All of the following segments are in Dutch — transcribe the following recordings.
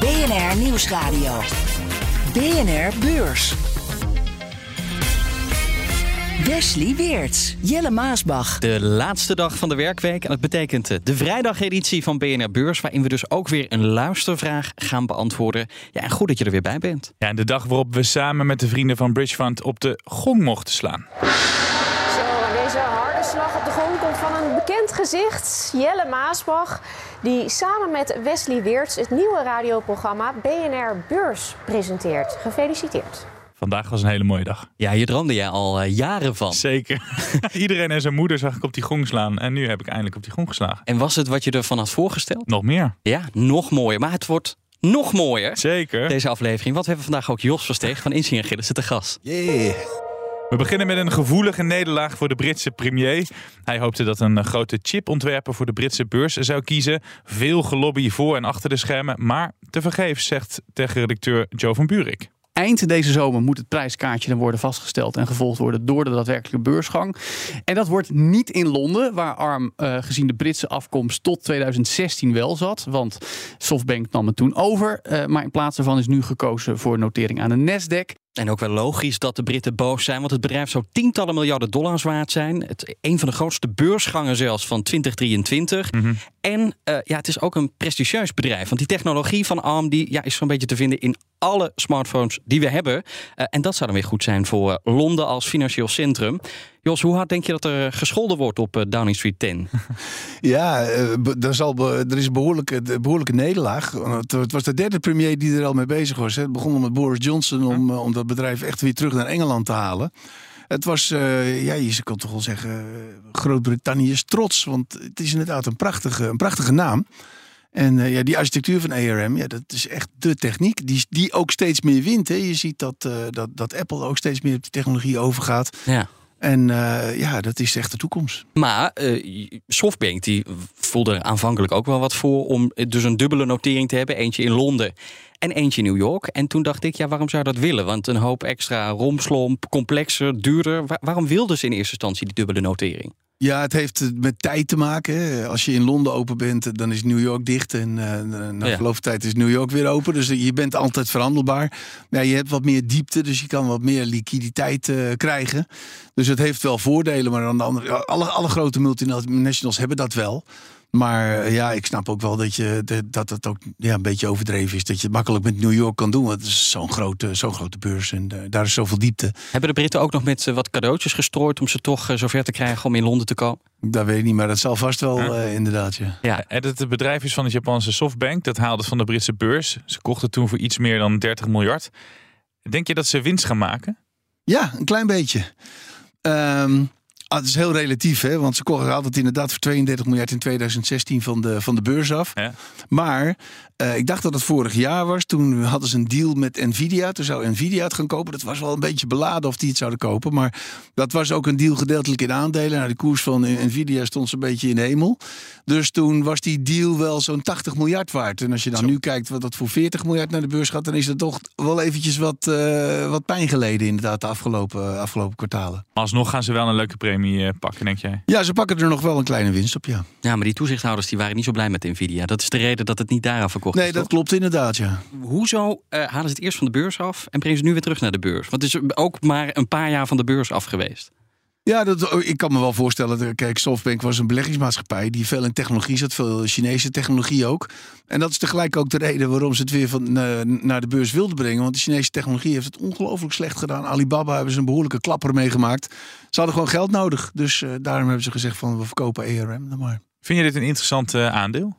BNR Nieuwsradio. BNR Beurs. Wesley Weerts, Jelle Maasbach. De laatste dag van de werkweek en dat betekent de vrijdageditie van BNR Beurs, waarin we dus ook weer een luistervraag gaan beantwoorden. Ja, en goed dat je er weer bij bent. Ja, en de dag waarop we samen met de vrienden van Bridge Fund op de gong mochten slaan. Zo, en deze harde slag op de grond komt van een bekend gezicht, Jelle Maasbach, die samen met Wesley Weerts het nieuwe radioprogramma BNR Beurs presenteert. Gefeliciteerd. Vandaag was een hele mooie dag. Ja, hier droomde jij al eh, jaren van. Zeker. Iedereen en zijn moeder zag ik op die gong slaan. En nu heb ik eindelijk op die gong geslagen. En was het wat je ervan had voorgesteld? Nog meer. Ja, nog mooier. Maar het wordt nog mooier. Zeker. Deze aflevering. Want we hebben vandaag ook Jos Versteeg van Insinger Gillissen te gast. Yeah. We beginnen met een gevoelige nederlaag voor de Britse premier. Hij hoopte dat een grote chipontwerper voor de Britse beurs zou kiezen. Veel gelobby voor en achter de schermen. Maar tevergeefs, zegt redacteur Joe van Buurik. Eind deze zomer moet het prijskaartje dan worden vastgesteld en gevolgd worden door de daadwerkelijke beursgang. En dat wordt niet in Londen, waar ARM uh, gezien de Britse afkomst tot 2016 wel zat. Want Softbank nam het toen over. Uh, maar in plaats daarvan is nu gekozen voor notering aan de Nasdaq. En ook wel logisch dat de Britten boos zijn, want het bedrijf zou tientallen miljarden dollars waard zijn. Het, een van de grootste beursgangen zelfs van 2023. Mhm. En uh, ja, het is ook een prestigieus bedrijf, want die technologie van ARM die, ja, is zo'n beetje te vinden in alle smartphones die we hebben. Uh, en dat zou dan weer goed zijn voor uh, Londen als financieel centrum. Jos, hoe hard denk je dat er gescholden wordt op Downing Street 10? Ja, er, zal er is een behoorlijke, behoorlijke nederlaag. Het was de derde premier die er al mee bezig was. Het begon met Boris Johnson om, om dat bedrijf echt weer terug naar Engeland te halen. Het was, uh, ja, je kan toch wel zeggen, Groot-Brittannië is trots. Want het is inderdaad een prachtige, een prachtige naam. En uh, ja, die architectuur van ARM, ja, dat is echt de techniek die, die ook steeds meer wint. Hè. Je ziet dat, uh, dat, dat Apple ook steeds meer op die technologie overgaat. Ja. En uh, ja, dat is echt de toekomst. Maar uh, Softbank die voelde er aanvankelijk ook wel wat voor om dus een dubbele notering te hebben. Eentje in Londen en eentje in New York. En toen dacht ik, ja, waarom zou dat willen? Want een hoop extra romslomp, complexer, duurder. Waar, waarom wilden ze in eerste instantie die dubbele notering? Ja, het heeft met tijd te maken. Als je in Londen open bent, dan is New York dicht. En uh, na verloop van tijd is New York weer open. Dus je bent altijd verhandelbaar. Ja, je hebt wat meer diepte, dus je kan wat meer liquiditeit uh, krijgen. Dus het heeft wel voordelen. Maar aan de andere alle, alle grote multinationals hebben dat wel. Maar ja, ik snap ook wel dat, je, dat het ook ja, een beetje overdreven is. Dat je het makkelijk met New York kan doen. Want het is zo'n grote, zo'n grote beurs en uh, daar is zoveel diepte. Hebben de Britten ook nog met uh, wat cadeautjes gestrooid om ze toch uh, zover te krijgen om in Londen te komen? Dat weet ik niet, maar dat zal vast wel ja. inderdaad. Ja. Ja, en het bedrijf is van de Japanse Softbank. Dat haalde van de Britse beurs. Ze kochten toen voor iets meer dan 30 miljard. Denk je dat ze winst gaan maken? Ja, een klein beetje. Um, Ah, het is heel relatief, hè? want ze kochten altijd inderdaad voor 32 miljard in 2016 van de, van de beurs af. Ja. Maar uh, ik dacht dat het vorig jaar was. Toen hadden ze een deal met Nvidia. Toen zou Nvidia het gaan kopen. Dat was wel een beetje beladen of die het zouden kopen. Maar dat was ook een deal gedeeltelijk in aandelen. Nou, de koers van Nvidia stond zo'n beetje in de hemel. Dus toen was die deal wel zo'n 80 miljard waard. En als je dan Zo. nu kijkt wat dat voor 40 miljard naar de beurs gaat... dan is er toch wel eventjes wat, uh, wat pijn geleden inderdaad de afgelopen, afgelopen kwartalen. Maar alsnog gaan ze wel een leuke premie pakken, denk jij? Ja, ze pakken er nog wel een kleine winst op, ja. Ja, maar die toezichthouders die waren niet zo blij met Nvidia. Dat is de reden dat het niet daaraan verkocht Nee, is, dat toch? klopt inderdaad, ja. Hoezo uh, halen ze het eerst van de beurs af en brengen ze nu weer terug naar de beurs? Want het is ook maar een paar jaar van de beurs af geweest. Ja, dat, ik kan me wel voorstellen. Kijk, Softbank was een beleggingsmaatschappij die veel in technologie zat, veel Chinese technologie ook. En dat is tegelijk ook de reden waarom ze het weer van, uh, naar de beurs wilden brengen. Want de Chinese technologie heeft het ongelooflijk slecht gedaan. Alibaba hebben ze een behoorlijke klapper meegemaakt. Ze hadden gewoon geld nodig. Dus uh, daarom hebben ze gezegd van we verkopen ERM dan maar. Vind je dit een interessant uh, aandeel?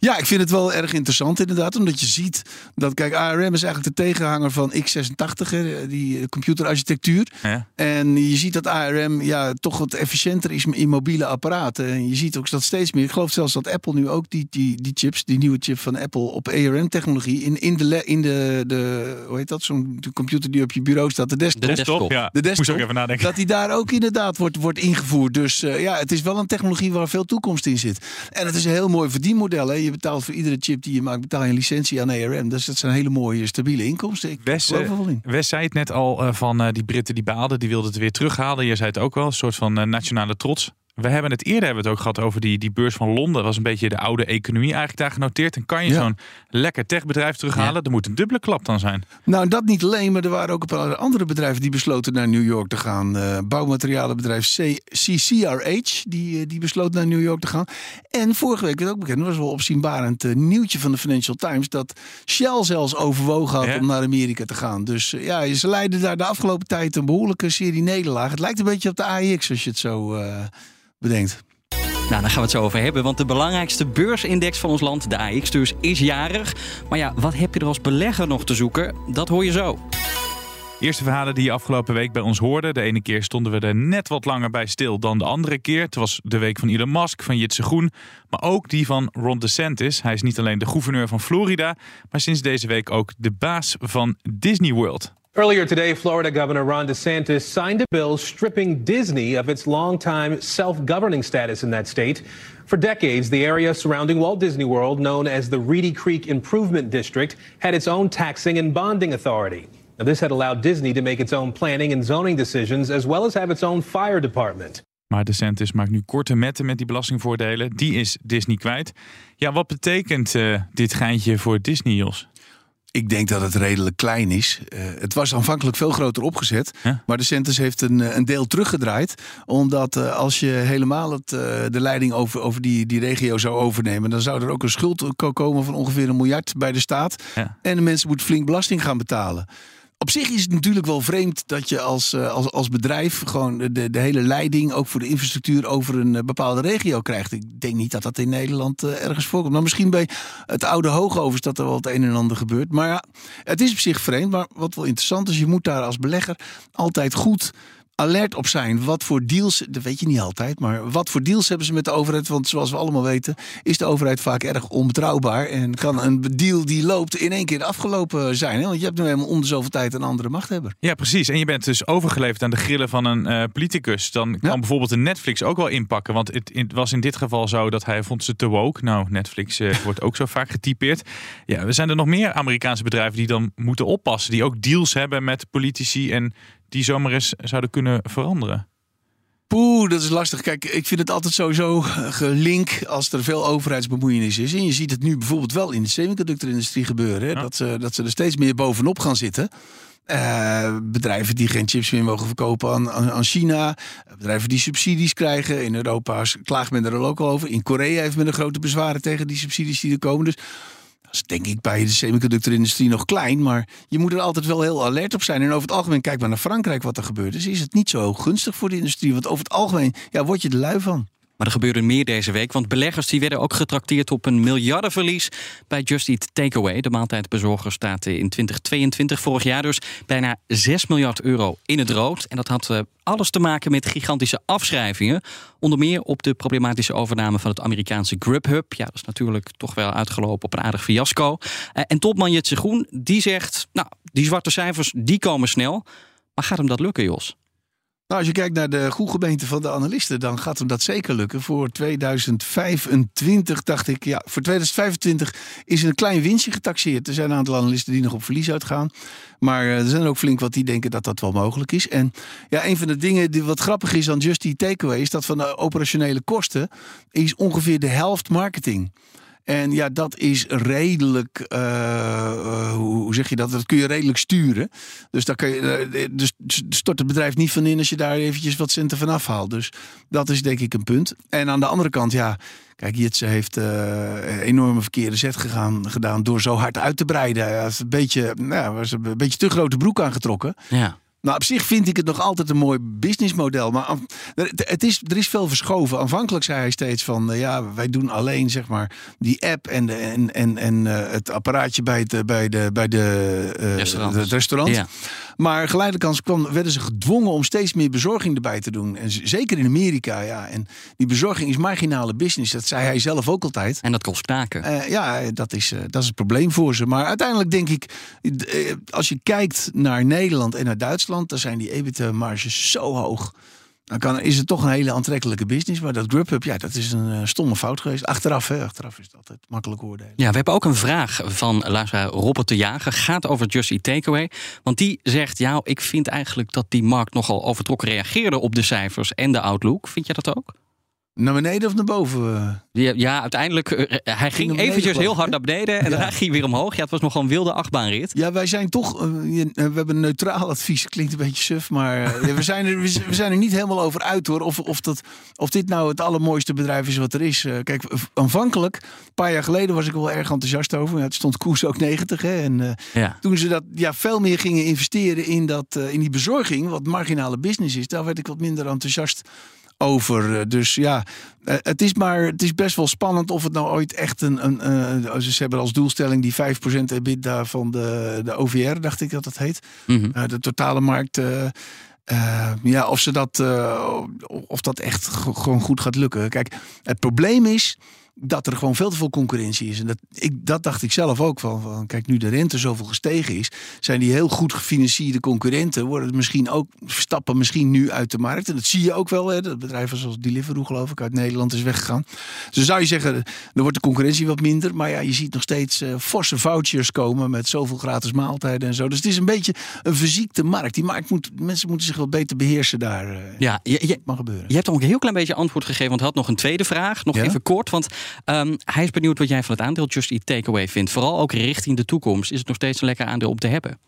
Ja, ik vind het wel erg interessant inderdaad. Omdat je ziet dat, kijk, ARM is eigenlijk de tegenhanger van x86, hè, die computerarchitectuur. Ja. En je ziet dat ARM ja, toch wat efficiënter is in mobiele apparaten. En je ziet ook dat steeds meer. Ik geloof zelfs dat Apple nu ook die, die, die chips, die nieuwe chip van Apple op ARM-technologie in, in, de, in de, de, hoe heet dat, zo'n computer die op je bureau staat, de desktop. De desktop. Top, ja. De desktop, Moest ook even nadenken. dat die daar ook inderdaad wordt, wordt ingevoerd. Dus eh, ja, het is wel een technologie waar veel toekomst in zit. En het is een heel mooi verdienmodel. Hè. Je betaalt voor iedere chip die je maakt, betaal je een licentie aan ARM. Dus dat zijn hele mooie, stabiele inkomsten. Ik Wes, eh. Wes zei het net al eh, van eh, die Britten die baalden, die wilden het weer terughalen. Je zei het ook wel, een soort van nationale trots. We hebben het eerder hebben we het ook gehad over die, die beurs van Londen. Dat was een beetje de oude economie eigenlijk daar genoteerd. En kan je Ja. zo'n lekker techbedrijf terughalen? Er moet een dubbele klap dan zijn. Nou, dat niet alleen, maar er waren ook een paar andere bedrijven die besloten naar New York te gaan. Eh bouwmaterialenbedrijf C- CCRH, die, eh, die besloot naar New York te gaan. En vorige week werd ook bekend, dat was wel opzienbarend eh, nieuwtje van de Financial Times, dat Shell zelfs overwogen had Ja? om naar Amerika te gaan. Dus ja, ze leiden daar de afgelopen tijd een behoorlijke serie nederlagen. Het lijkt een beetje op de AIX als je het zo bedenkt. Nou, daar gaan we het zo over hebben. Want de belangrijkste beursindex van ons land, de AX dus, is jarig. Maar ja, wat heb je er als belegger nog te zoeken? Dat hoor je zo. Eerste verhalen die je afgelopen week bij ons hoorde. De ene keer stonden we er net wat langer bij stil dan de andere keer. Het was de week van Elon Musk, van Jitse Groen. Maar ook die van Ron DeSantis. Hij is niet alleen de gouverneur van Florida, maar sinds deze week ook de baas van Disney World. Earlier today, Florida Governor Ron DeSantis signed a bill stripping Disney of its longtime self governing status in that state. For decades, the area surrounding Walt Disney World, known as the Reedy Creek Improvement District, had its own taxing and bonding authority. Now, this had allowed Disney to make its own planning and zoning decisions, as well as have its own fire department. Maar DeSantis maakt nu korte metten met die belastingvoordelen. Die is Disney kwijt. Ja, wat betekent eh, dit geintje voor Disney, Jos? Ik denk dat het redelijk klein is. Eh, het was aanvankelijk veel groter opgezet. Ja. Maar de Centers heeft een, eh, een deel teruggedraaid. Omdat eh, als je helemaal het, de leiding over, over die, die regio zou overnemen... dan zou er ook een schuld ko- komen van ongeveer een miljard bij de staat. Ja. En de mensen moeten flink belasting gaan betalen. Op zich is het natuurlijk wel vreemd dat je als, eh, als, als bedrijf gewoon de, de hele leiding, ook voor de infrastructuur, over een eh, bepaalde regio krijgt. Ik denk niet dat dat in Nederland eh, ergens voorkomt. Maar misschien bij het oude Hoogovens dat er wel het een en ander gebeurt. Maar ja, het is op zich vreemd. Maar wat wel interessant is, je moet daar als belegger altijd goed alert op zijn. Wat voor deals, dat weet je niet altijd, maar wat voor deals hebben ze met de overheid? Want zoals we allemaal weten, is de overheid vaak erg onbetrouwbaar. En kan een deal die loopt in één keer afgelopen zijn. Hè? Want je hebt nu helemaal om de zoveel tijd een andere machthebber. Ja, precies. En je bent dus overgeleverd aan de grillen van een eh, politicus. Dan kan Ja. bijvoorbeeld een Netflix ook wel inpakken. Want het, het was in dit geval zo dat hij vond ze te woke. Nou, Netflix eh, wordt ook zo vaak getypeerd. Ja, er zijn er nog meer Amerikaanse bedrijven die dan moeten oppassen. Die ook deals hebben met politici en die zomaar eens zouden kunnen veranderen. Poeh, dat is lastig. Kijk, ik vind het altijd sowieso eh, gelink als er veel overheidsbemoeienis is. En je ziet het nu bijvoorbeeld wel in de semiconductorindustrie gebeuren. Hè? Dat, ze, dat ze er steeds meer bovenop gaan zitten. Eh, bedrijven die geen chips meer mogen verkopen aan, aan, aan China. Eh, Bedrijven die subsidies krijgen. In Europa klaagt men er ook al over. In Korea heeft men er grote bezwaren tegen die subsidies die er komen. Dus dat is denk ik bij de semiconductorindustrie nog klein. Maar je moet er altijd wel heel alert op zijn. En over het algemeen, kijk maar naar Frankrijk wat er gebeurt. Dus is het niet zo gunstig voor de industrie. Want over het algemeen ja, word je er lui van. Maar er gebeurde meer deze week, want beleggers die werden ook getrakteerd op een miljardenverlies bij Just Eat Takeaway. De maaltijdbezorger staat in 2022 vorig jaar dus bijna 6 miljard euro in het rood. En dat had eh, alles te maken met gigantische afschrijvingen. Onder meer op de problematische overname van het Amerikaanse Grubhub. Ja, dat is natuurlijk toch wel uitgelopen op een aardig fiasco. Eh, en topman Jetse Groen, die zegt, nou, die zwarte cijfers, die komen snel. Maar gaat hem dat lukken, Jos? Nou, als je kijkt naar de goedgemeente van de analisten, dan gaat hem dat zeker lukken. Voor 2025 dacht ik, ja, voor 2025 is een klein winstje getaxeerd. Er zijn een aantal analisten die nog op verlies uitgaan. Maar eh, er zijn ook flink wat die denken dat dat wel mogelijk is. En ja, een van de dingen die wat grappig is aan Just Eat Takeaway... is dat van de operationele kosten is ongeveer de helft marketing. En ja, dat is redelijk, eh, hoe zeg je dat? Dat kun je redelijk sturen. Dus daar kun je, eh, dus stort het bedrijf niet van in als je daar eventjes wat centen van afhaalt. Dus dat is denk ik een punt. En aan de andere kant, ja, kijk, Jitse heeft eh, een enorme verkeerde zet gegaan, gedaan door zo hard uit te breiden. Hij een beetje, nou, was een beetje te grote broek aangetrokken. Ja. Nou, op zich vind ik het nog altijd een mooi businessmodel. Maar het is, er is veel verschoven. Aanvankelijk zei hij steeds van... eh, ja, wij doen alleen zeg maar die app en, de, en, en, en eh, het apparaatje bij, het, eh, bij de, bij de, het restaurant. Ja. Maar geleidelijk aan kwam, werden ze gedwongen om steeds meer bezorging erbij te doen. En zeker in Amerika, ja. En die bezorging is marginale business. Dat zei hij zelf ook altijd. En dat kost knaken. Eh, ja, dat is, eh, dat is het probleem voor ze. Maar uiteindelijk denk ik, eh, als je kijkt naar Nederland en naar Duitsland, dan zijn die EBITDA-marges zo hoog. Dan kan, is het toch een hele aantrekkelijke business. Maar dat Grubhub, ja, dat is een eh, stomme fout geweest. Achteraf, hè, achteraf is het altijd makkelijk oordelen. Ja, we hebben ook een vraag van luisteraar Robert de Jager. Gaat over Just Eat Takeaway. Want die zegt, ja, ik vind eigenlijk dat die markt nogal overtrokken reageerde op de cijfers en de outlook. Vind je dat ook? Naar beneden of naar boven? eh? Ja, ja uiteindelijk, eh, hij naar ging eventjes heel hard naar beneden en Ja. daarna ging hij weer omhoog. Ja, het was nogal een wilde achtbaanrit. Ja, wij zijn toch. eh, eh, we hebben een neutraal advies. Klinkt een beetje suf. Maar eh, ja, we, zijn er, we zijn er niet helemaal over uit hoor. Of, of, dat, of dit nou het allermooiste bedrijf is wat er is. Eh, kijk, aanvankelijk, een paar jaar geleden, was ik wel erg enthousiast over. Ja, het stond koers ook 90. Hè, en eh, Ja. toen ze dat ja, veel meer gingen investeren in, dat, eh, in die bezorging, wat marginale business is, daar werd ik wat minder enthousiast over. Eh, Dus ja, eh, het is maar het is best wel spannend of het nou ooit echt een. een eh, ze hebben als doelstelling die 5% EBITDA van de, de OVR, dacht ik dat dat heet. Mhm. De totale markt. ja, of, ze dat, of dat echt gewoon goed gaat lukken. Kijk, het probleem is dat er gewoon veel te veel concurrentie is. En dat, ik, dat dacht ik zelf ook van, van. Kijk, nu de rente zoveel gestegen is, zijn die heel goed gefinancierde concurrenten. Worden het misschien ook, stappen misschien nu uit de markt. En dat zie je ook wel. Hè, dat bedrijven zoals Deliveroo, geloof ik, uit Nederland is weggegaan. Dus zou je zeggen, dan wordt de concurrentie wat minder. Maar ja, je ziet nog steeds eh, forse vouchers komen met zoveel gratis maaltijden en zo. Dus het is een beetje een verziekte markt. Die markt moet, mensen moeten zich wel beter beheersen daar. eh, Ja, je, mag gebeuren. je hebt ook een heel klein beetje antwoord gegeven, want had nog een tweede vraag. Nog Ja? even kort, want ehm, hij is benieuwd wat jij van het aandeel Just Eat Takeaway vindt. Vooral ook richting de toekomst. Is het nog steeds een lekker aandeel om te hebben?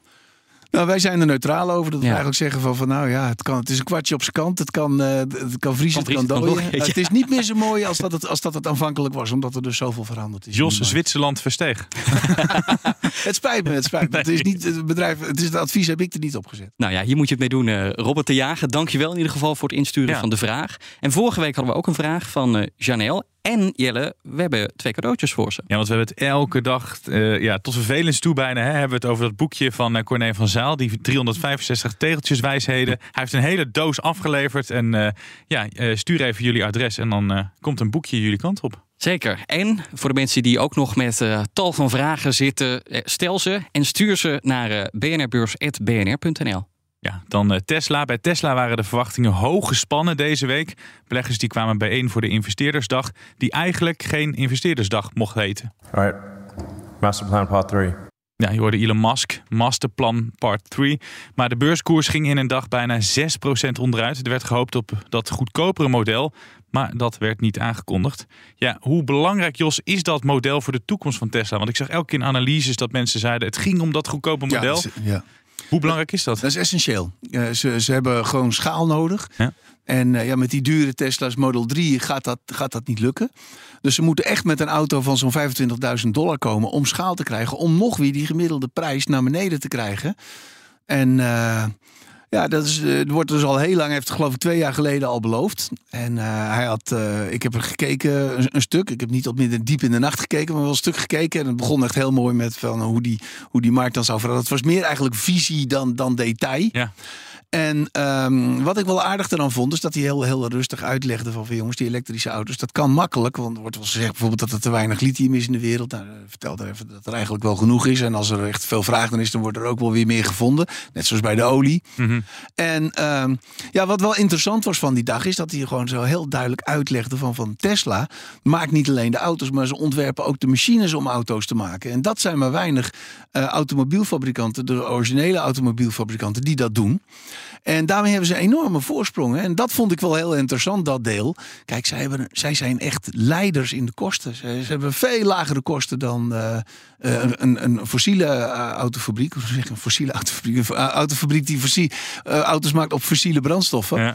Nou, wij zijn er neutraal over. Dat we Ja. eigenlijk zeggen van, van nou ja, het, kan, het is een kwartje op zijn kant. Het kan, eh, het kan vriezen, Kan het kan vriezen, het kan dooien. dooien, Het is niet meer zo mooi als dat, het, als dat het aanvankelijk was. Omdat er dus zoveel veranderd is. Jos. Zwitserland versteeg. Het spijt me, het spijt me. Het is niet het bedrijf, het is het advies heb ik er niet op gezet. Nou ja, hier moet je het mee doen. eh, Robert de Jager, dankjewel in ieder geval voor het insturen Ja. van de vraag. En vorige week hadden we ook een vraag van eh Janelle. En Jelle, we hebben twee cadeautjes voor ze. Ja, want we hebben het elke dag, eh, ja, tot vervelens toe bijna, hè, hebben we het over dat boekje van eh, Corné van Zaal. Die 365 tegeltjes wijsheden. Hij heeft een hele doos afgeleverd. En eh, ja, stuur even jullie adres en dan komt een boekje jullie kant op. Zeker. En voor de mensen die ook nog met tal van vragen zitten, stel ze en stuur ze naar eh, bnrbeurs.bnr.nl. Ja, dan eh, Tesla. Bij Tesla waren de verwachtingen hoog gespannen deze week. Beleggers die kwamen bijeen voor de investeerdersdag, die eigenlijk geen investeerdersdag mocht heten. All right. Masterplan part three. Ja, je hoorde Elon Musk, Masterplan Part 3. Maar de beurskoers ging in een dag bijna 6% onderuit. Er werd gehoopt op dat goedkopere model, maar dat werd niet aangekondigd. Ja, hoe belangrijk, Jos, is dat model voor de toekomst van Tesla? Want ik zag elke keer in analyses dat mensen zeiden... het ging om dat goedkope model. Ja, dat is- ja. Hoe belangrijk is dat? Dat is essentieel. Ze, ze hebben gewoon schaal nodig. Ja. En eh, ja, met die dure Tesla's Model 3 gaat dat, gaat dat niet lukken. Dus ze moeten echt met een auto van zo'n 25.000 dollar komen om schaal te krijgen. Om nog weer die gemiddelde prijs naar beneden te krijgen. En eh, ja, dat is, eh, het wordt dus al heel lang, hij heeft het geloof ik twee jaar geleden al beloofd. En eh, hij had, eh, ik heb er gekeken, een, een stuk. Ik heb niet tot midden diep in de nacht gekeken, maar wel een stuk gekeken. En het begon echt heel mooi met van hoe, die, hoe die markt dan zou veranderen. Het was meer eigenlijk visie dan, dan detail. Ja. En ehm, wat ik wel aardig eraan vond, is dat hij heel, heel rustig uitlegde van, van jongens, die elektrische auto's, dat kan makkelijk. Want er wordt wel gezegd bijvoorbeeld dat er te weinig lithium is in de wereld. Nou, vertelde even dat er eigenlijk wel genoeg is. En als er echt veel vraag dan is, dan wordt er ook wel weer meer gevonden. Net zoals bij de olie. En ehm, ja, wat wel interessant was van die dag, is dat hij gewoon zo heel duidelijk uitlegde van, van Tesla maakt niet alleen de auto's, maar ze ontwerpen ook de machines om auto's te maken. En dat zijn maar weinig eh, automobielfabrikanten, de originele automobielfabrikanten, die dat doen. En daarmee hebben ze enorme voorsprongen. En dat vond ik wel heel interessant, dat deel. Kijk, zij, hebben, zij zijn echt leiders in de kosten. Ze, hebben veel lagere kosten dan eh, eh, een, een fossiele eh, autofabriek. Hoe zeg een fossiele autofabriek? Een autofabriek die fossie- auto's maakt op fossiele brandstoffen. Ja.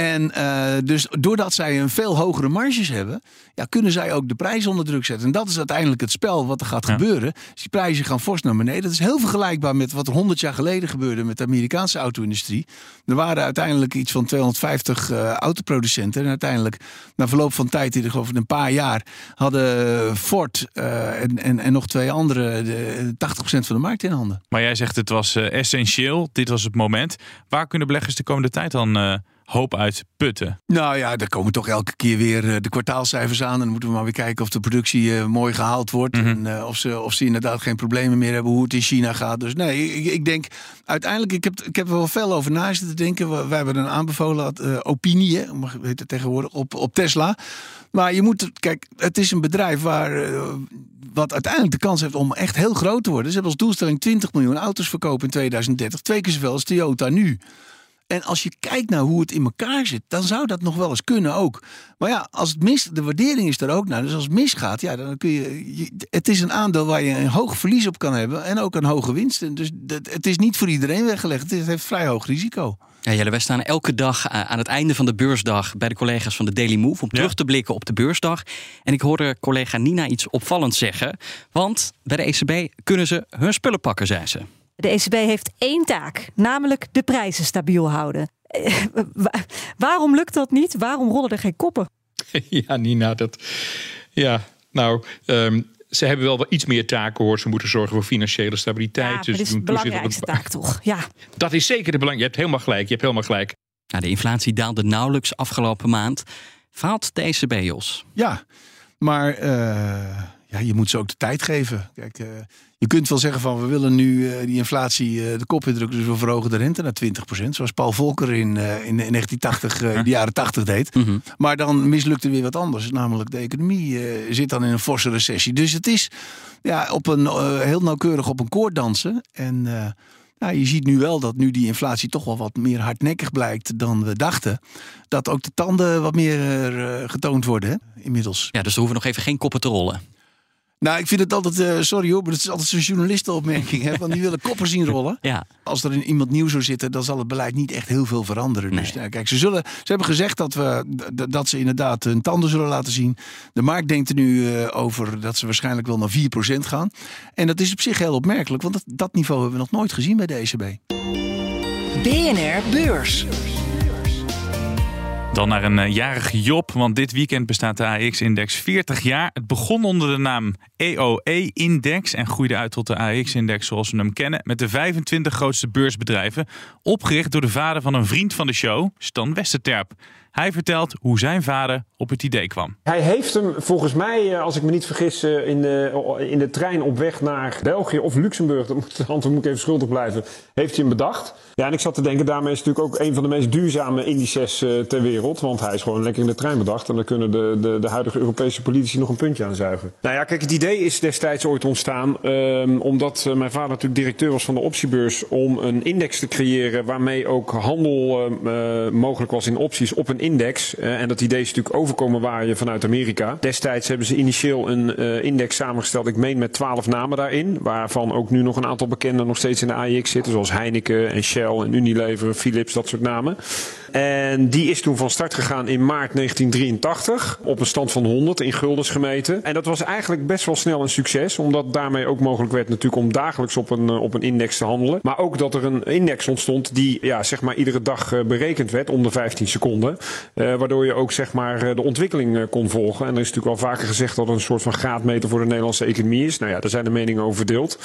En uh, dus doordat zij een veel hogere marges hebben, ja, kunnen zij ook de prijs onder druk zetten. En dat is uiteindelijk het spel wat er gaat gebeuren. Dus die prijzen gaan fors naar beneden. Dat is heel vergelijkbaar met wat er 100 jaar geleden gebeurde met de Amerikaanse auto-industrie. Er waren uiteindelijk iets van 250 uh, autoproducenten. En uiteindelijk, na verloop van tijd, in geloof ik een paar jaar, hadden Ford uh, en, en, en nog twee andere de, 80% van de markt in handen. Maar jij zegt het was essentieel. Dit was het moment. Waar kunnen beleggers de komende tijd dan hoop uit putten? Nou ja, er komen toch elke keer weer uh, de kwartaalcijfers aan. En dan moeten we maar weer kijken of de productie mooi gehaald wordt. Mm -hmm. En of, ze, of ze inderdaad geen problemen meer hebben hoe het in China gaat. Dus nee, ik, ik denk uiteindelijk, ik heb, ik heb er wel veel over na zitten denken. We, we hebben een aanbevolen opinie, hè, mag het tegenwoordig, op, op Tesla. Maar je moet, kijk, het is een bedrijf waar, uh, wat uiteindelijk de kans heeft om echt heel groot te worden. Ze hebben als doelstelling 20 miljoen auto's verkopen in 2030. Twee keer zoveel als Toyota nu. En als je kijkt naar hoe het in elkaar zit, dan zou dat nog wel eens kunnen ook. Maar ja, als het mis, de waardering is er ook naar. Dus als het misgaat, ja, dan kun je, je, Het is een aandeel waar je een hoog verlies op kan hebben en ook een hoge winst. En dus het is niet voor iedereen weggelegd. Het heeft vrij hoog risico. Ja, Jelle, wij staan elke dag aan het einde van de beursdag bij de collega's van de Daily Move om ja. terug te blikken op de beursdag. En ik hoorde collega Nina iets opvallends zeggen. Want bij de ECB kunnen ze hun spullen pakken, zei ze. De ECB heeft één taak, namelijk de prijzen stabiel houden. Waarom lukt dat niet? Waarom rollen er geen koppen? Ja, Nina, dat. Ja, nou. Um ze hebben wel iets meer taken hoor. Ze moeten zorgen voor financiële stabiliteit. Ja, dus dat is de belangrijkste taak toch? Ja. Dat is zeker de belang. Je hebt helemaal gelijk. Je hebt helemaal gelijk. Nou, de inflatie daalde nauwelijks afgelopen maand. Faalt de ECB, Jos? Ja, maar uh, ja, je moet ze ook de tijd geven. Kijk, uh, je kunt wel zeggen van we willen nu uh, die inflatie de kop indrukken, dus we verhogen de rente naar 20%. Zoals Paul Volcker in, in 1980, in de jaren 80 deed. Mm -hmm. Maar dan mislukt er weer wat anders. Namelijk de economie zit dan in een forse recessie. Dus het is ja, op een, heel nauwkeurig op een koord dansen. En nou, je ziet nu wel dat nu die inflatie toch wel wat meer hardnekkig blijkt dan we dachten. Dat ook de tanden wat meer getoond worden hè, inmiddels. Ja, dus er hoeven nog even geen koppen te rollen. Nou, ik vind het altijd, uh, sorry hoor, maar het is altijd zo'n journalistenopmerking. Hè, want die willen koppen zien rollen. Ja. Als er iemand nieuw zou zitten, dan zal het beleid niet echt heel veel veranderen. Nee. Dus nou, kijk, ze, zullen, ze hebben gezegd dat, we, dat ze inderdaad hun tanden zullen laten zien. De markt denkt er nu uh, over dat ze waarschijnlijk wel naar 4% gaan. En dat is op zich heel opmerkelijk, want dat, dat niveau hebben we nog nooit gezien bij de ECB. BNR Beurs. Dan naar een uh, jarige Job, want dit weekend bestaat de AX-index 40 jaar. Het begon onder de naam EOE-index en groeide uit tot de AX-index zoals we hem kennen. Met de 25 grootste beursbedrijven, opgericht door de vader van een vriend van de show, Stan Westerterp. Hij vertelt hoe zijn vader op het idee kwam. Hij heeft hem volgens mij, als ik me niet vergis, in de, in de trein op weg naar België of Luxemburg, dat moet, antwoord moet ik even schuldig blijven, heeft hij hem bedacht. Ja, en ik zat te denken, daarmee is het natuurlijk ook een van de meest duurzame indices ter wereld. Want hij is gewoon lekker in de trein bedacht. En dan kunnen de, de, de huidige Europese politici nog een puntje aan zuigen. Nou ja, kijk, het idee is destijds ooit ontstaan. Um, omdat mijn vader natuurlijk directeur was van de optiebeurs. Om een index te creëren waarmee ook handel uh, mogelijk was in opties op een index. Uh, en dat idee is natuurlijk overkomen waaien vanuit Amerika. Destijds hebben ze initieel een uh, index samengesteld. Ik meen met twaalf namen daarin. Waarvan ook nu nog een aantal bekenden nog steeds in de AIX zitten. Zoals Heineken en Shell en Unilever, Philips, dat soort namen. En die is toen van start gegaan in maart 1983 op een stand van 100 in guldens gemeten. En dat was eigenlijk best wel snel een succes, omdat daarmee ook mogelijk werd natuurlijk om dagelijks op een, op een index te handelen. Maar ook dat er een index ontstond die ja, zeg maar iedere dag berekend werd om de 15 seconden. Uh, waardoor je ook zeg maar de ontwikkeling kon volgen. En er is natuurlijk al vaker gezegd dat het een soort van graadmeter voor de Nederlandse economie is. Nou ja, daar zijn de meningen over verdeeld.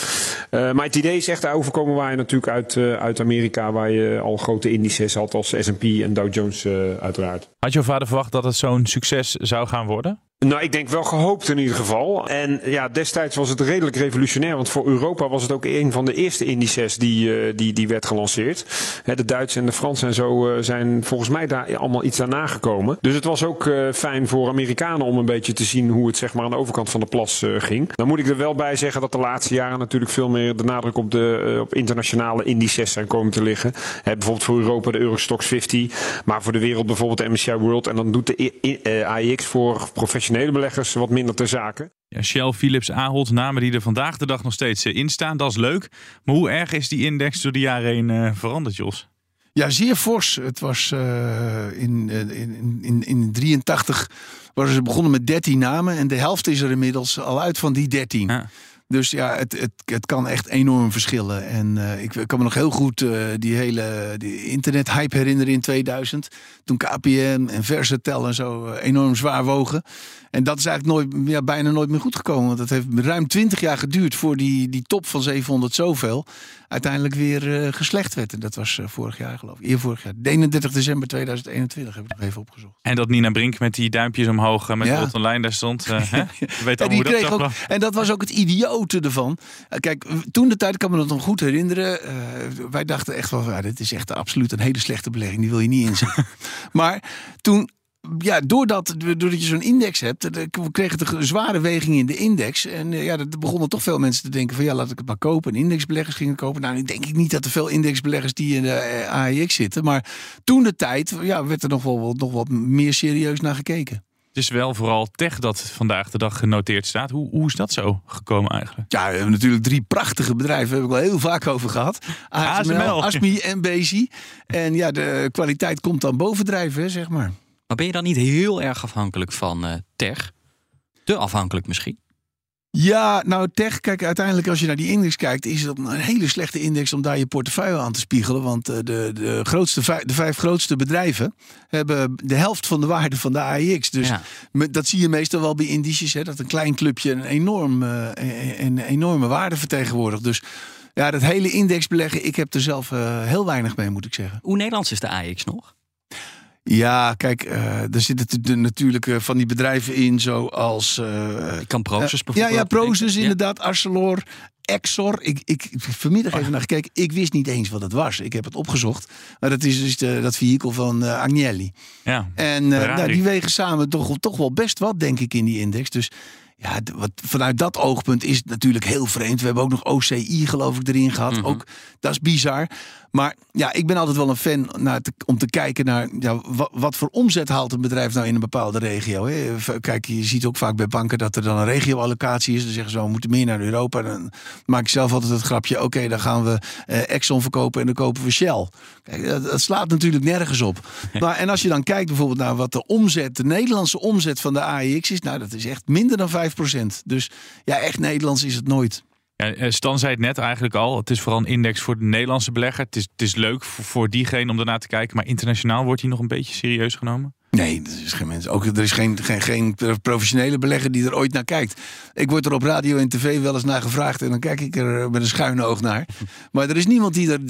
Maar het idee is echt overkomen waar je natuurlijk uit, uit Amerika, waar je al grote indices had als S&P en Dow Jones uh, uiteraard. Had jouw vader verwacht dat het zo'n succes zou gaan worden? Nou, ik denk wel gehoopt in ieder geval. En ja, destijds was het redelijk revolutionair. Want voor Europa was het ook een van de eerste indices die, uh, die, die werd gelanceerd. De Duitsers en de Fransen en zo uh, zijn volgens mij daar allemaal iets daarna gekomen. Dus het was ook uh, fijn voor Amerikanen om een beetje te zien hoe het zeg maar aan de overkant van de plas ging. Dan moet ik er wel bij zeggen dat de laatste jaren natuurlijk veel meer de nadruk op, de, op internationale indices zijn komen te liggen. Bijvoorbeeld voor Europa de Eurostox 50. Maar voor de wereld bijvoorbeeld de MSCI World. En dan doet de AIX voor professionele professionele beleggers wat minder ter zake. Ja, Shell, Philips, Ahold, namen die er vandaag de dag nog steeds in staan. Dat is leuk. Maar hoe erg is die index door de jaren heen uh, veranderd, Jos? Ja, zeer fors. Het was uh, in, in, in, in 83 waren ze begonnen met 13 namen. En de helft is er inmiddels al uit van die 13. Ja. Dus ja, het, het, het kan echt enorm verschillen. En uh, ik, kan me nog heel goed uh, die hele die internet-hype herinneren in 2000. Toen KPN en Versatel en zo uh, enorm zwaar wogen. En dat is eigenlijk nooit, ja, bijna nooit meer goed gekomen. Want het heeft ruim 20 jaar geduurd voor die, die top van 700 zoveel uiteindelijk weer geslecht werd. En dat was vorig jaar geloof ik. Eer vorig jaar. 31 december 2021 heb ik nog even opgezocht. En dat Nina Brink met die duimpjes omhoog met ja. lijn daar stond. hè? weet al hoe dat ook, En dat was ook het idiote ervan. Kijk, toen de tijd kan me dat nog goed herinneren. wij dachten echt wel, ja, dit is echt absoluut een hele slechte belegging. Die wil je niet inzetten. maar toen ja, doordat, doordat je zo'n index hebt, kreeg het een zware weging in de index. En ja, er begonnen toch veel mensen te denken van ja, laat ik het maar kopen. En indexbeleggers gingen kopen. Nou, nu denk ik niet dat er veel indexbeleggers die in de AEX zitten. Maar toen de tijd, ja, werd er nog wel, nog wat meer serieus naar gekeken. Het is wel vooral tech dat vandaag de dag genoteerd staat. Hoe, hoe is dat zo gekomen eigenlijk? Ja, we hebben natuurlijk drie prachtige bedrijven. Daar heb ik wel heel vaak over gehad. ASML, ASMI en Bezi. En ja, de kwaliteit komt dan bovendrijven, zeg maar. Maar ben je dan niet heel erg afhankelijk van uh, tech? Te afhankelijk misschien? Ja, nou tech, kijk, uiteindelijk als je naar die index kijkt, is het een hele slechte index om daar je portefeuille aan te spiegelen. Want eh, de, de, grootste vijf, de vijf grootste bedrijven hebben de helft van de waarde van de AEX. Dus dat zie je meestal wel bij indices, hè, dat een klein clubje een, enorm, uh, een enorme waarde vertegenwoordigt. Dus ja, dat hele index beleggen, ik heb er zelf heel weinig mee, moet ik zeggen. Hoe Nederlands is de AEX nog? Ja, kijk, uh, er zitten natuurlijk uh, van die bedrijven in, zoals. Uh, kan Proces bijvoorbeeld. Ja, ja Proces inderdaad, Arcelor, Exor. Ik, ik, vanmiddag even naar gekeken. Ik wist niet eens wat het was. Ik heb het opgezocht. Maar dat is dus de, dat vehikel van Agnelli. Ja, en nou, die wegen samen toch, toch wel best wat, denk ik, in die index. Dus ja, wat, vanuit dat oogpunt is het natuurlijk heel vreemd. We hebben ook nog OCI, geloof ik, erin gehad. Mhm. Ook dat is bizar. Maar ja, ik ben altijd wel een fan naar om te kijken naar ja, wat, wat, voor omzet haalt een bedrijf nou in een bepaalde regio. Hè? Kijk, je ziet ook vaak bij banken dat er dan een regio-allocatie is. Dan zeggen ze, we moeten meer naar Europa. Dan maak ik zelf altijd het grapje, oké, dan gaan we eh, Exxon verkopen en dan kopen we Shell. Kijk, dat, dat slaat natuurlijk nergens op. maar, en als je dan kijkt bijvoorbeeld naar wat de omzet, de Nederlandse omzet van de AEX is, nou dat is echt minder dan 5%. Dus ja, echt Nederlands is het nooit. Ja, eh, Stan zei het net eigenlijk al. Het is vooral een index voor de Nederlandse belegger. Het is, het is leuk voor, diegene om daarna te kijken. Maar internationaal wordt hij nog een beetje serieus genomen? Nee, er is geen mens. Ook er is geen, geen, geen professionele belegger die er ooit naar kijkt. Ik word er op radio en tv wel eens naar gevraagd en dan kijk ik er met een schuine oog naar. Maar er is niemand die, er,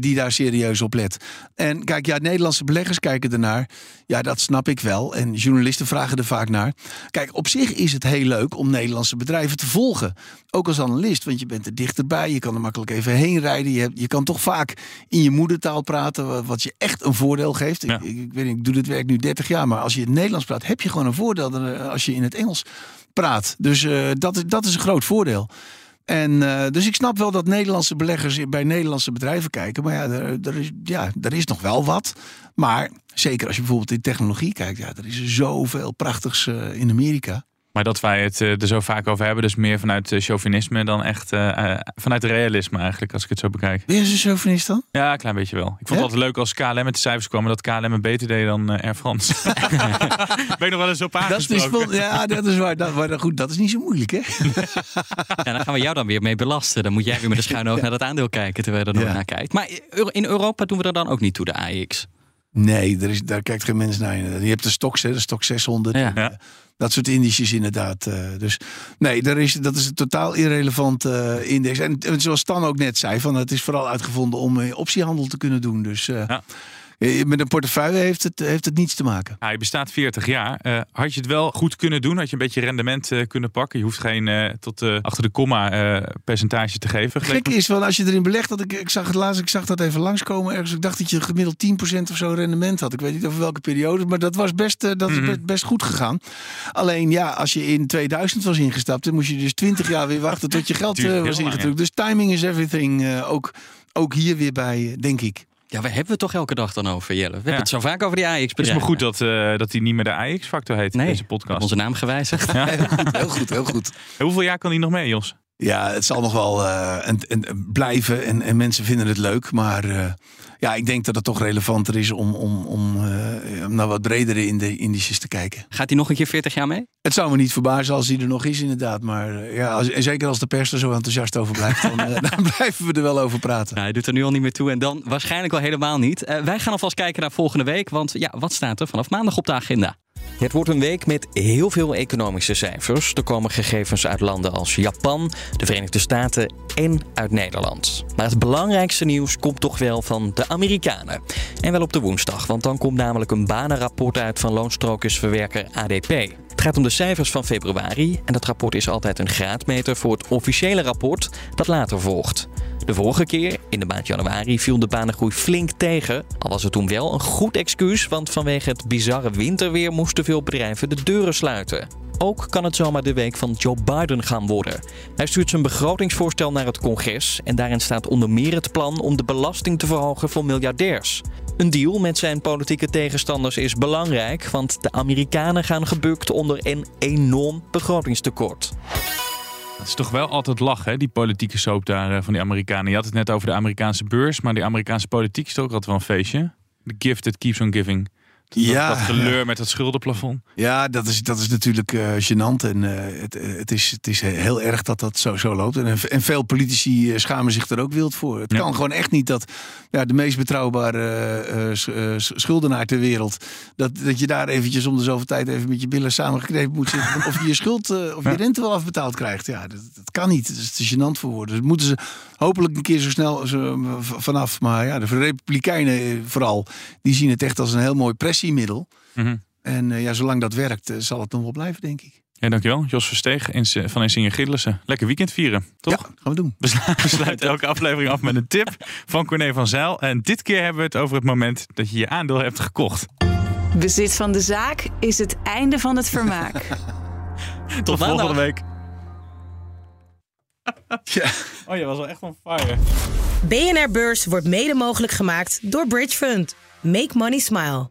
die daar serieus op let. En kijk, ja, Nederlandse beleggers kijken ernaar. Ja, dat snap ik wel. En journalisten vragen er vaak naar. Kijk, op zich is het heel leuk om Nederlandse bedrijven te volgen. Ook als analist, want je bent er dichterbij. Je kan er makkelijk even heen rijden. Je, je kan toch vaak in je moedertaal praten, wat je echt een voordeel geeft. Ik, ik, weet niet, ik doe dit werk nu 30 jaar, maar als je het Nederlands praat, heb je gewoon een voordeel dan als je in het Engels praat. Dus uh, dat, dat is een groot voordeel. En uh, dus ik snap wel dat Nederlandse beleggers bij Nederlandse bedrijven kijken. Maar ja, er, er, is, ja, er is nog wel wat. Maar zeker als je bijvoorbeeld in technologie kijkt, ja, er is zoveel prachtigs in Amerika. Maar dat wij het eh, er zo vaak over hebben, dus meer vanuit uh, chauvinisme dan echt uh, vanuit realisme eigenlijk, als ik het zo bekijk. Ben je een chauvinist dan? Ja, een klein beetje wel. Ik vond het altijd leuk als KLM met de cijfers kwam, dat KLM het beter deed dan Air France. ben je nog wel eens op aangesproken? Dat is, ja, dat is waar. Dat, maar goed, dat is niet zo moeilijk, hè? ja, dan gaan we jou dan weer mee belasten. Dan moet jij weer met een schuin oog naar dat aandeel kijken, terwijl je er nog naar kijkt. Maar in Europa doen we er dan ook niet toe, de AX. Nee, er is, daar kijkt geen mens naar. Je hebt de Stox, hè, de Stox 600. Ja. Dat soort indices inderdaad. Uh, dus nee, daar is, dat is een totaal irrelevant uh, index. En, en, zoals Stan ook net zei, van, het is vooral uitgevonden om uh, optiehandel te kunnen doen. Dus ja. Eh, met een portefeuille heeft het, heeft het niets te maken. Ja, je bestaat 40 jaar. Uh, had je het wel goed kunnen doen? Had je een beetje rendement uh, kunnen pakken? Je hoeft geen uh, tot achter de komma percentage te geven. Gek is wel als je erin belegt. Dat ik, ik zag het laatst, ik zag dat even langskomen ergens. Ik dacht dat je gemiddeld 10% of zo rendement had. Ik weet niet over welke periode, maar dat was best, dat is mhm. best, best, goed gegaan. Alleen ja, als je in 2000 was ingestapt, dan moest je dus 20 jaar weer wachten tot je geld was ingedrukt. Dus timing is everything. ook, ook hier weer bij, denk ik. Ja, we hebben het toch elke dag dan over, Jelle. We hebben het zo vaak over die ajax Het is maar goed dat, uh, dat hij niet meer de Ajax-factor heet, nee, deze podcast. onze naam gewijzigd. Ja. heel, goed, heel goed, heel goed. hoeveel jaar kan hij nog mee, Jos? Ja, het zal nog wel uh, en, en, blijven en, en mensen vinden het leuk. Maar uh, ja, ik denk dat het toch relevanter is om, om, om uh, naar wat bredere in de indices te kijken. Gaat hij nog een keer 40 jaar mee? Het zou me niet verbazen als hij er nog is, inderdaad. Maar ja, als, en zeker als de pers er zo enthousiast over blijft, dan, dan, blijven we er wel over praten. Nou, hij doet er nu al niet meer toe en dan waarschijnlijk wel helemaal niet. wij gaan alvast kijken naar volgende week, want ja, wat staat er vanaf maandag op de agenda? Het wordt een week met heel veel economische cijfers. Er komen gegevens uit landen als Japan, de Verenigde Staten en uit Nederland. Maar het belangrijkste nieuws komt toch wel van de Amerikanen. En wel op de woensdag, want dan komt namelijk een banenrapport uit van loonstrokersverwerker ADP. Het gaat om de cijfers van februari en dat rapport is altijd een graadmeter voor het officiële rapport dat later volgt. De vorige keer, in de maand januari, viel de banengroei flink tegen. Al was het toen wel een goed excuus, want vanwege het bizarre winterweer moesten veel bedrijven de deuren sluiten. Ook kan het zomaar de week van Joe Biden gaan worden. Hij stuurt zijn begrotingsvoorstel naar het congres en daarin staat onder meer het plan om de belasting te verhogen voor miljardairs. Een deal met zijn politieke tegenstanders is belangrijk, want de Amerikanen gaan gebukt onder een enorm begrotingstekort. Het is toch wel altijd lachen, hè, die politieke soap daar eh, van die Amerikanen. Je had het net over de Amerikaanse beurs, maar die Amerikaanse politiek is toch ook altijd wel een feestje. The gift that keeps on giving. Ja, dat, geleur met het schuldenplafond. Ja, dat is, dat is natuurlijk uh, gênant. En uh, het, het, is, het is heel erg dat dat zo, zo loopt. En, en veel politici schamen zich er ook wild voor. Het kan gewoon echt niet dat ja, de meest betrouwbare uh, schuldenaar ter wereld... Dat, dat je daar eventjes om de zoveel tijd even met je billen samengeknepen moet zitten... of je je schuld of je rente wel afbetaald krijgt. Ja, dat, dat kan niet. Dat is te gênant voor woorden. Dat moeten ze hopelijk een keer zo snel zo, vanaf. Maar ja, de Republikeinen vooral, die zien het echt als een heel mooi pressiemiddel. Mm En uh, ja, zolang dat werkt, uh, zal het nog wel blijven, denk ik. Ja, dankjewel. Jos Versteeg van Insinger Gillissen. Lekker weekend vieren, toch? Ja, gaan we doen. We sluiten elke aflevering af met een tip van Corné van Zijl. En dit keer hebben we het over het moment dat je je aandeel hebt gekocht. Bezit van de zaak is het einde van het vermaak. Tot, Tot volgende week. ja. Oh, je was wel echt van fire. BNR Beurs wordt mede mogelijk gemaakt door Bridge Fund. Make money smile.